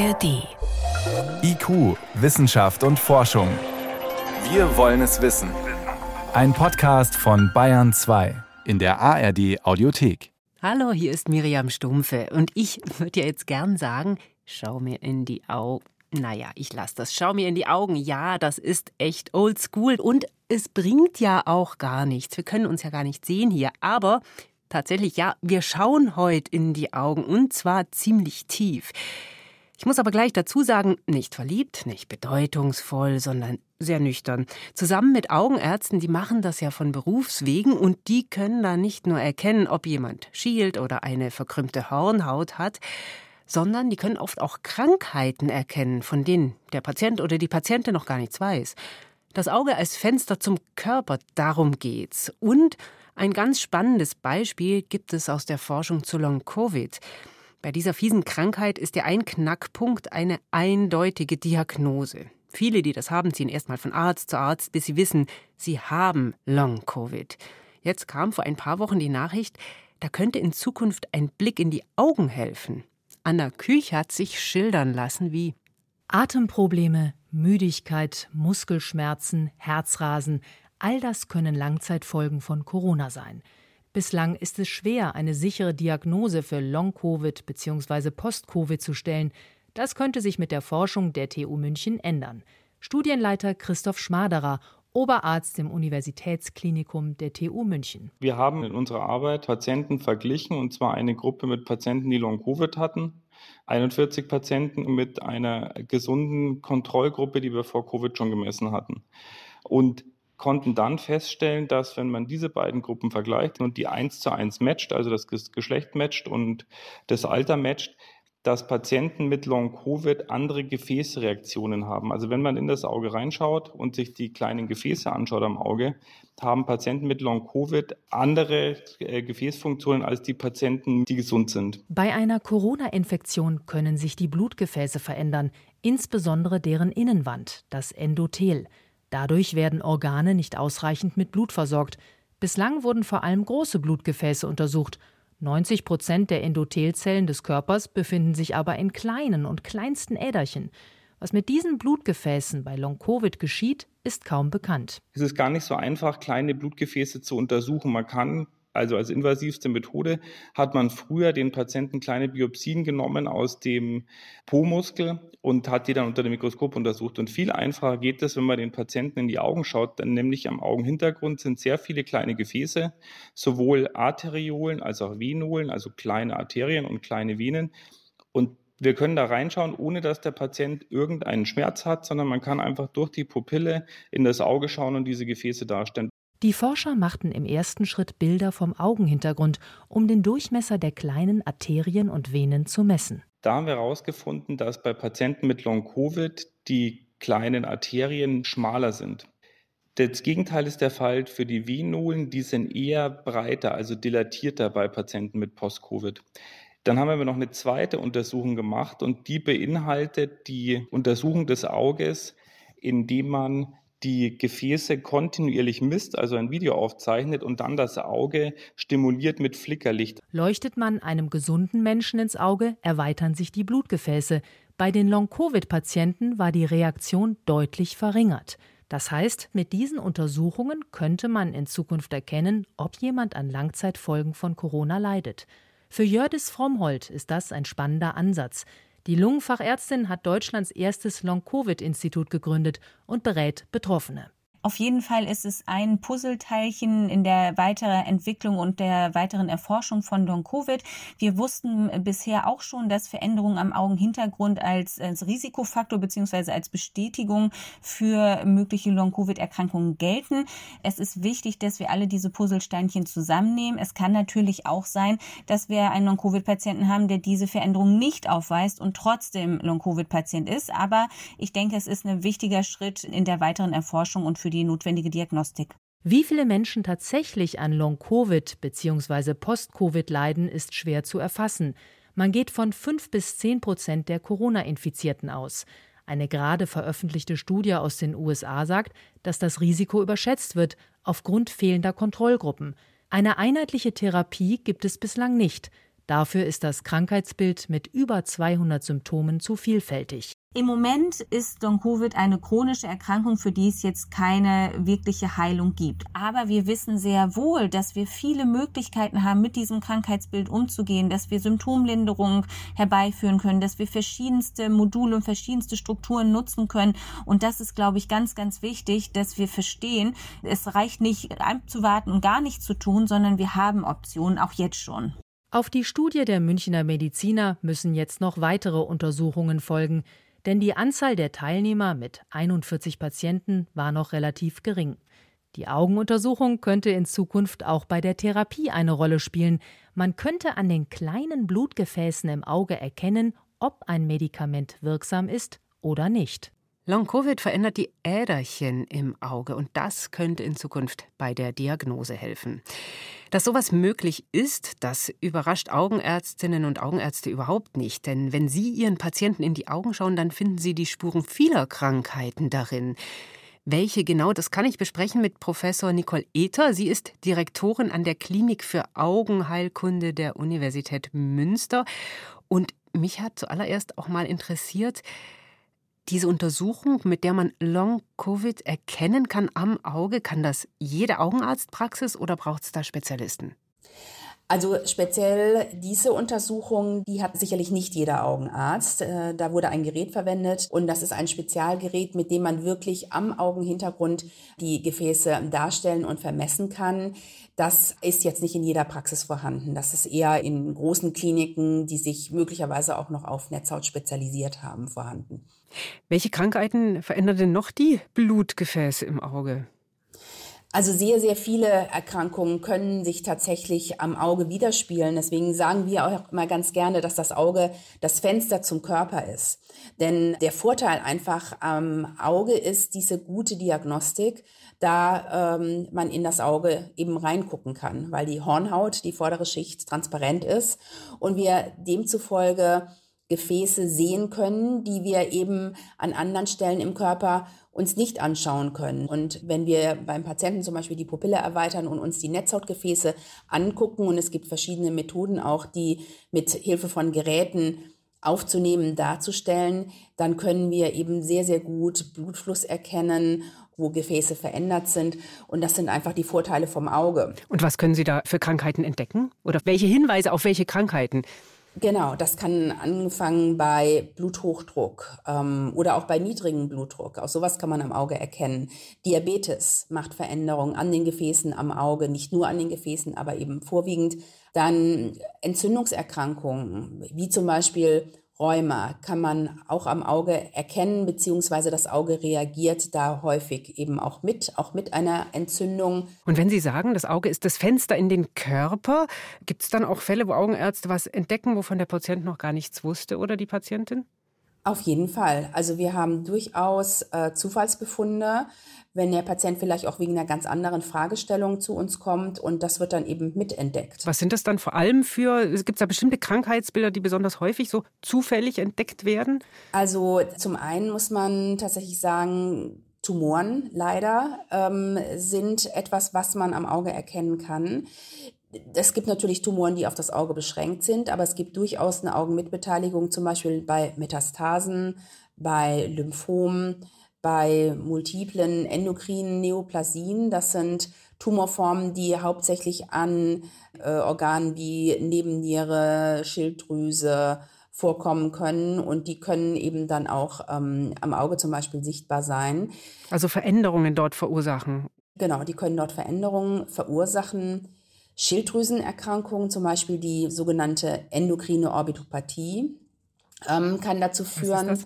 ARD. IQ, Wissenschaft und Forschung. Wir wollen es wissen. Ein Podcast von Bayern 2 in der ARD Audiothek. Hallo, hier ist Miriam Stumpfe und ich würde ja jetzt gern sagen, schau mir in die Augen. Naja, ich lasse das. Schau mir in die Augen. Ja, das ist echt oldschool und es bringt ja auch gar nichts. Wir können uns ja gar nicht sehen hier, aber tatsächlich, ja, wir schauen heute in die Augen und zwar ziemlich tief. Ich muss aber gleich dazu sagen, nicht verliebt, nicht bedeutungsvoll, sondern sehr nüchtern. Zusammen mit Augenärzten, die machen das ja von Berufswegen und die können da nicht nur erkennen, ob jemand schielt oder eine verkrümmte Hornhaut hat, sondern die können oft auch Krankheiten erkennen, von denen der Patient oder die Patientin noch gar nichts weiß. Das Auge als Fenster zum Körper, darum geht's. Und ein ganz spannendes Beispiel gibt es aus der Forschung zu Long-Covid. Bei dieser fiesen Krankheit ist der ein Knackpunkt eine eindeutige Diagnose. Viele, die das haben, ziehen erstmal von Arzt zu Arzt, bis sie wissen, sie haben Long-Covid. Jetzt kam vor ein paar Wochen die Nachricht, da könnte in Zukunft ein Blick in die Augen helfen. Anna Küch hat sich schildern lassen, wie Atemprobleme, Müdigkeit, Muskelschmerzen, Herzrasen, all das können Langzeitfolgen von Corona sein. Bislang ist es schwer, eine sichere Diagnose für Long-Covid bzw. Post-Covid zu stellen. Das könnte sich mit der Forschung der TU München ändern. Studienleiter Christoph Schmaderer, Oberarzt im Universitätsklinikum der TU München. Wir haben in unserer Arbeit Patienten verglichen, und zwar eine Gruppe mit Patienten, die Long-Covid hatten, 41 Patienten mit einer gesunden Kontrollgruppe, die wir vor Covid schon gemessen hatten. Und konnten dann feststellen, dass wenn man diese beiden Gruppen vergleicht und die eins zu eins matcht, also das Geschlecht matcht und das Alter matcht, dass Patienten mit Long-Covid andere Gefäßreaktionen haben. Also wenn man in das Auge reinschaut und sich die kleinen Gefäße anschaut am Auge, haben Patienten mit Long-Covid andere äh, Gefäßfunktionen als die Patienten, die gesund sind. Bei einer Corona-Infektion können sich die Blutgefäße verändern, insbesondere deren Innenwand, das Endothel. Dadurch werden Organe nicht ausreichend mit Blut versorgt. Bislang wurden vor allem große Blutgefäße untersucht. 90 Prozent der Endothelzellen des Körpers befinden sich aber in kleinen und kleinsten Äderchen. Was mit diesen Blutgefäßen bei Long-Covid geschieht, ist kaum bekannt. Es ist gar nicht so einfach, kleine Blutgefäße zu untersuchen. Man kann also als invasivste Methode, hat man früher den Patienten kleine Biopsien genommen aus dem Po-Muskel und hat die dann unter dem Mikroskop untersucht. Und viel einfacher geht es, wenn man den Patienten in die Augen schaut, denn nämlich am Augenhintergrund sind sehr viele kleine Gefäße, sowohl Arteriolen als auch Venolen, also kleine Arterien und kleine Venen. Und wir können da reinschauen, ohne dass der Patient irgendeinen Schmerz hat, sondern man kann einfach durch die Pupille in das Auge schauen und diese Gefäße darstellen. Die Forscher machten im ersten Schritt Bilder vom Augenhintergrund, um den Durchmesser der kleinen Arterien und Venen zu messen. Da haben wir herausgefunden, dass bei Patienten mit Long-Covid die kleinen Arterien schmaler sind. Das Gegenteil ist der Fall für die Venolen, die sind eher breiter, also dilatierter bei Patienten mit Post-Covid. Dann haben wir noch eine zweite Untersuchung gemacht und die beinhaltet die Untersuchung des Auges, indem man die Gefäße kontinuierlich misst, also ein Video aufzeichnet und dann das Auge stimuliert mit Flickerlicht. Leuchtet man einem gesunden Menschen ins Auge, erweitern sich die Blutgefäße. Bei den Long-Covid-Patienten war die Reaktion deutlich verringert. Das heißt, mit diesen Untersuchungen könnte man in Zukunft erkennen, ob jemand an Langzeitfolgen von Corona leidet. Für Jördis Frommhold ist das ein spannender Ansatz. Die Lungenfachärztin hat Deutschlands erstes Long-Covid-Institut gegründet und berät Betroffene. Auf jeden Fall ist es ein Puzzleteilchen in der weiteren Entwicklung und der weiteren Erforschung von Long-Covid. Wir wussten bisher auch schon, dass Veränderungen am Augenhintergrund als, als Risikofaktor beziehungsweise als Bestätigung für mögliche Long-Covid-Erkrankungen gelten. Es ist wichtig, dass wir alle diese Puzzlesteinchen zusammennehmen. Es kann natürlich auch sein, dass wir einen Long-Covid-Patienten haben, der diese Veränderung nicht aufweist und trotzdem Long-Covid-Patient ist. Aber ich denke, es ist ein wichtiger Schritt in der weiteren Erforschung und für für die notwendige Diagnostik. Wie viele Menschen tatsächlich an Long-Covid bzw. Post-Covid leiden, ist schwer zu erfassen. Man geht von 5 bis 10 Prozent der Corona-Infizierten aus. Eine gerade veröffentlichte Studie aus den USA sagt, dass das Risiko überschätzt wird aufgrund fehlender Kontrollgruppen. Eine einheitliche Therapie gibt es bislang nicht. Dafür ist das Krankheitsbild mit über 200 Symptomen zu vielfältig. Im Moment ist Long-Covid eine chronische Erkrankung, für die es jetzt keine wirkliche Heilung gibt. Aber wir wissen sehr wohl, dass wir viele Möglichkeiten haben, mit diesem Krankheitsbild umzugehen, dass wir Symptomlinderung herbeiführen können, dass wir verschiedenste Module und verschiedenste Strukturen nutzen können. Und das ist, glaube ich, ganz, ganz wichtig, dass wir verstehen, es reicht nicht abzuwarten und gar nichts zu tun, sondern wir haben Optionen, auch jetzt schon. Auf die Studie der Münchner Mediziner müssen jetzt noch weitere Untersuchungen folgen denn die Anzahl der Teilnehmer mit 41 Patienten war noch relativ gering. Die Augenuntersuchung könnte in Zukunft auch bei der Therapie eine Rolle spielen. Man könnte an den kleinen Blutgefäßen im Auge erkennen, ob ein Medikament wirksam ist oder nicht. Long-Covid verändert die Äderchen im Auge und das könnte in Zukunft bei der Diagnose helfen. Dass sowas möglich ist, das überrascht Augenärztinnen und Augenärzte überhaupt nicht. Denn wenn Sie Ihren Patienten in die Augen schauen, dann finden Sie die Spuren vieler Krankheiten darin. Welche genau, das kann ich besprechen mit Professor Nicole Ether. Sie ist Direktorin an der Klinik für Augenheilkunde der Universität Münster. Und mich hat zuallererst auch mal interessiert, diese Untersuchung, mit der man Long-Covid erkennen kann am Auge, kann das jede Augenarztpraxis oder braucht es da Spezialisten? Also speziell diese Untersuchung, die hat sicherlich nicht jeder Augenarzt. Äh, da wurde ein Gerät verwendet und das ist ein Spezialgerät, mit dem man wirklich am Augenhintergrund die Gefäße darstellen und vermessen kann. Das ist jetzt nicht in jeder Praxis vorhanden. Das ist eher in großen Kliniken, die sich möglicherweise auch noch auf Netzhaut spezialisiert haben, vorhanden. Welche Krankheiten verändern denn noch die Blutgefäße im Auge? Also sehr, sehr viele Erkrankungen können sich tatsächlich am Auge widerspiegeln. Deswegen sagen wir auch immer ganz gerne, dass das Auge das Fenster zum Körper ist. Denn der Vorteil einfach am Auge ist diese gute Diagnostik, da ähm, man in das Auge eben reingucken kann, weil die Hornhaut, die vordere Schicht, transparent ist und wir demzufolge Gefäße sehen können, die wir eben an anderen Stellen im Körper uns nicht anschauen können. Und wenn wir beim Patienten zum Beispiel die Pupille erweitern und uns die Netzhautgefäße angucken, und es gibt verschiedene Methoden auch, die mit Hilfe von Geräten aufzunehmen, darzustellen, dann können wir eben sehr, sehr gut Blutfluss erkennen wo Gefäße verändert sind. Und das sind einfach die Vorteile vom Auge. Und was können Sie da für Krankheiten entdecken? Oder welche Hinweise auf welche Krankheiten? Genau, das kann angefangen bei Bluthochdruck ähm, oder auch bei niedrigem Blutdruck. Auch sowas kann man am Auge erkennen. Diabetes macht Veränderungen an den Gefäßen am Auge, nicht nur an den Gefäßen, aber eben vorwiegend. Dann Entzündungserkrankungen, wie zum Beispiel Rheuma kann man auch am Auge erkennen, beziehungsweise das Auge reagiert da häufig eben auch mit, auch mit einer Entzündung. Und wenn Sie sagen, das Auge ist das Fenster in den Körper, gibt es dann auch Fälle, wo Augenärzte was entdecken, wovon der Patient noch gar nichts wusste oder die Patientin? Auf jeden Fall. Also wir haben durchaus äh, Zufallsbefunde wenn der Patient vielleicht auch wegen einer ganz anderen Fragestellung zu uns kommt und das wird dann eben mitentdeckt. Was sind das dann vor allem für, gibt es da bestimmte Krankheitsbilder, die besonders häufig so zufällig entdeckt werden? Also zum einen muss man tatsächlich sagen, Tumoren leider ähm, sind etwas, was man am Auge erkennen kann. Es gibt natürlich Tumoren, die auf das Auge beschränkt sind, aber es gibt durchaus eine Augenmitbeteiligung, zum Beispiel bei Metastasen, bei Lymphomen bei multiplen endokrinen Neoplasien. Das sind Tumorformen, die hauptsächlich an äh, Organen wie Nebenniere, Schilddrüse vorkommen können und die können eben dann auch ähm, am Auge zum Beispiel sichtbar sein. Also Veränderungen dort verursachen. Genau, die können dort Veränderungen verursachen. Schilddrüsenerkrankungen, zum Beispiel die sogenannte endokrine Orbitopathie, ähm, kann dazu führen,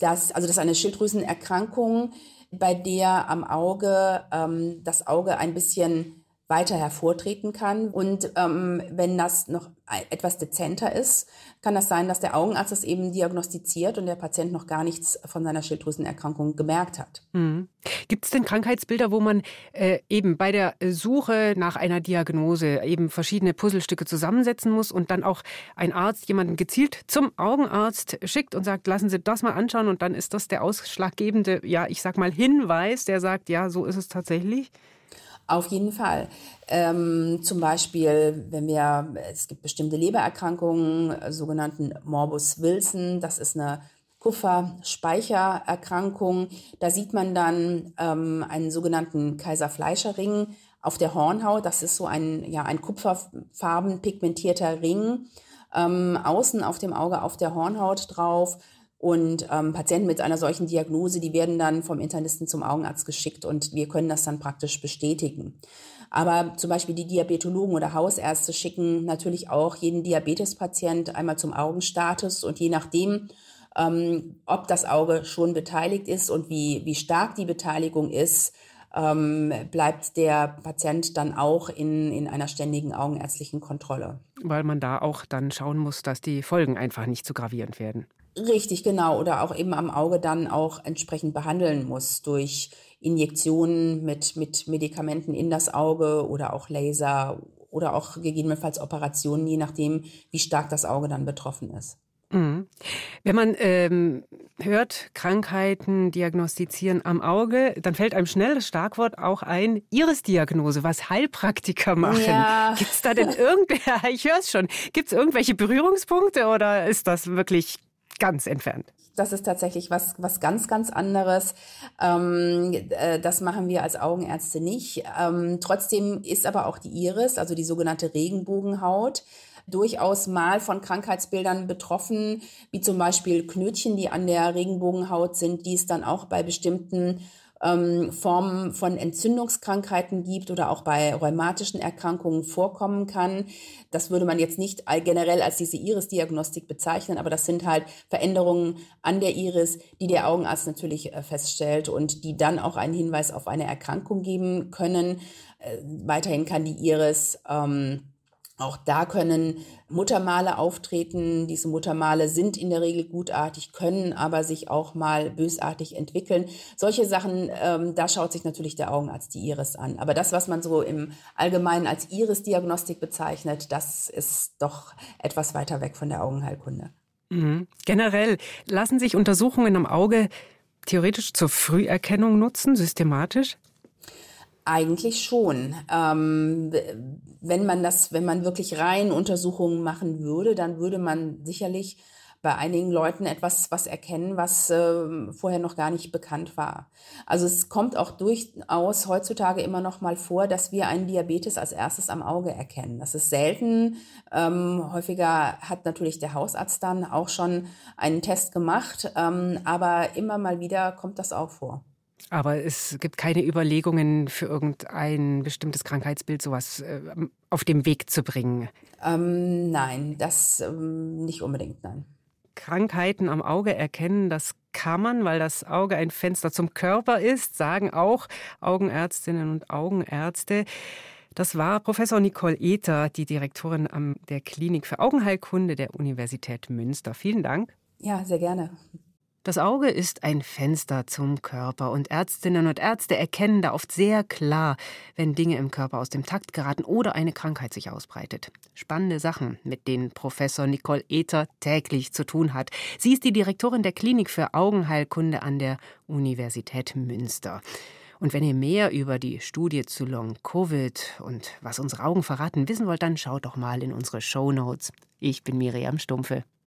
dass, also das ist eine Schilddrüsenerkrankung, bei der am Auge ähm, das Auge ein bisschen weiter hervortreten kann. Und ähm, wenn das noch etwas dezenter ist, kann das sein, dass der Augenarzt das eben diagnostiziert und der Patient noch gar nichts von seiner Schilddrüsenerkrankung gemerkt hat. Mhm. Gibt es denn Krankheitsbilder, wo man äh, eben bei der Suche nach einer Diagnose eben verschiedene Puzzlestücke zusammensetzen muss und dann auch ein Arzt jemanden gezielt zum Augenarzt schickt und sagt, lassen Sie das mal anschauen und dann ist das der ausschlaggebende, ja, ich sag mal Hinweis, der sagt, ja, so ist es tatsächlich? Auf jeden Fall. Ähm, zum Beispiel, wenn wir, es gibt bestimmte Lebererkrankungen, sogenannten Morbus Wilson, das ist eine Kupferspeichererkrankung. Da sieht man dann ähm, einen sogenannten Kaiser-Fleischer-Ring auf der Hornhaut. Das ist so ein, ja, ein kupferfarben pigmentierter Ring. Ähm, außen auf dem Auge auf der Hornhaut drauf. Und ähm, Patienten mit einer solchen Diagnose, die werden dann vom Internisten zum Augenarzt geschickt und wir können das dann praktisch bestätigen. Aber zum Beispiel die Diabetologen oder Hausärzte schicken natürlich auch jeden Diabetespatient einmal zum Augenstatus und je nachdem, ähm, ob das Auge schon beteiligt ist und wie, wie stark die Beteiligung ist, ähm, bleibt der Patient dann auch in, in einer ständigen augenärztlichen Kontrolle. Weil man da auch dann schauen muss, dass die Folgen einfach nicht zu gravierend werden. Richtig, genau. Oder auch eben am Auge dann auch entsprechend behandeln muss durch Injektionen mit, mit Medikamenten in das Auge oder auch Laser oder auch gegebenenfalls Operationen, je nachdem, wie stark das Auge dann betroffen ist. Mhm. Wenn man ähm, hört, Krankheiten diagnostizieren am Auge, dann fällt einem schnell das Schlagwort auch ein, Iris-Diagnose, was Heilpraktiker machen. Ja. Gibt es da denn irgendwer, ich höre es schon, gibt es irgendwelche Berührungspunkte oder ist das wirklich ganz entfernt? Das ist tatsächlich was, was ganz, ganz anderes. Ähm, äh, das machen wir als Augenärzte nicht. Ähm, trotzdem ist aber auch die Iris, also die sogenannte Regenbogenhaut, durchaus mal von Krankheitsbildern betroffen, wie zum Beispiel Knötchen, die an der Regenbogenhaut sind, die es dann auch bei bestimmten ähm, Formen von Entzündungskrankheiten gibt oder auch bei rheumatischen Erkrankungen vorkommen kann. Das würde man jetzt nicht generell als diese Iris-Diagnostik bezeichnen, aber das sind halt Veränderungen an der Iris, die der Augenarzt natürlich äh, feststellt und die dann auch einen Hinweis auf eine Erkrankung geben können. Äh, weiterhin kann die Iris ähm, auch da können Muttermale auftreten. Diese Muttermale sind in der Regel gutartig, können aber sich auch mal bösartig entwickeln. Solche Sachen, ähm, da schaut sich natürlich der Augenarzt die Iris an. Aber das, was man so im Allgemeinen als Iris-Diagnostik bezeichnet, das ist doch etwas weiter weg von der Augenheilkunde. Mhm. Generell lassen sich Untersuchungen am Auge theoretisch zur Früherkennung nutzen, systematisch? Eigentlich schon. Ähm, wenn man das, wenn man wirklich rein Untersuchungen machen würde, dann würde man sicherlich bei einigen Leuten etwas was erkennen, was äh, vorher noch gar nicht bekannt war. Also es kommt auch durchaus heutzutage immer noch mal vor, dass wir einen Diabetes als erstes am Auge erkennen. Das ist selten. Ähm, häufiger hat natürlich der Hausarzt dann auch schon einen Test gemacht, ähm, aber immer mal wieder kommt das auch vor. Aber es gibt keine Überlegungen für irgendein bestimmtes Krankheitsbild, sowas äh, auf dem Weg zu bringen. Ähm, nein, das ähm, nicht unbedingt, nein. Krankheiten am Auge erkennen, das kann man, weil das Auge ein Fenster zum Körper ist, sagen auch Augenärztinnen und Augenärzte. Das war Professor Nicole Ether, die Direktorin der Klinik für Augenheilkunde der Universität Münster. Vielen Dank. Ja, sehr gerne. Das Auge ist ein Fenster zum Körper und Ärztinnen und Ärzte erkennen da oft sehr klar, wenn Dinge im Körper aus dem Takt geraten oder eine Krankheit sich ausbreitet. Spannende Sachen, mit denen Professor Nicole Ether täglich zu tun hat. Sie ist die Direktorin der Klinik für Augenheilkunde an der Universität Münster. Und wenn ihr mehr über die Studie zu Long Covid und was unsere Augen verraten wissen wollt, dann schaut doch mal in unsere Show Notes. Ich bin Miriam Stumpfe.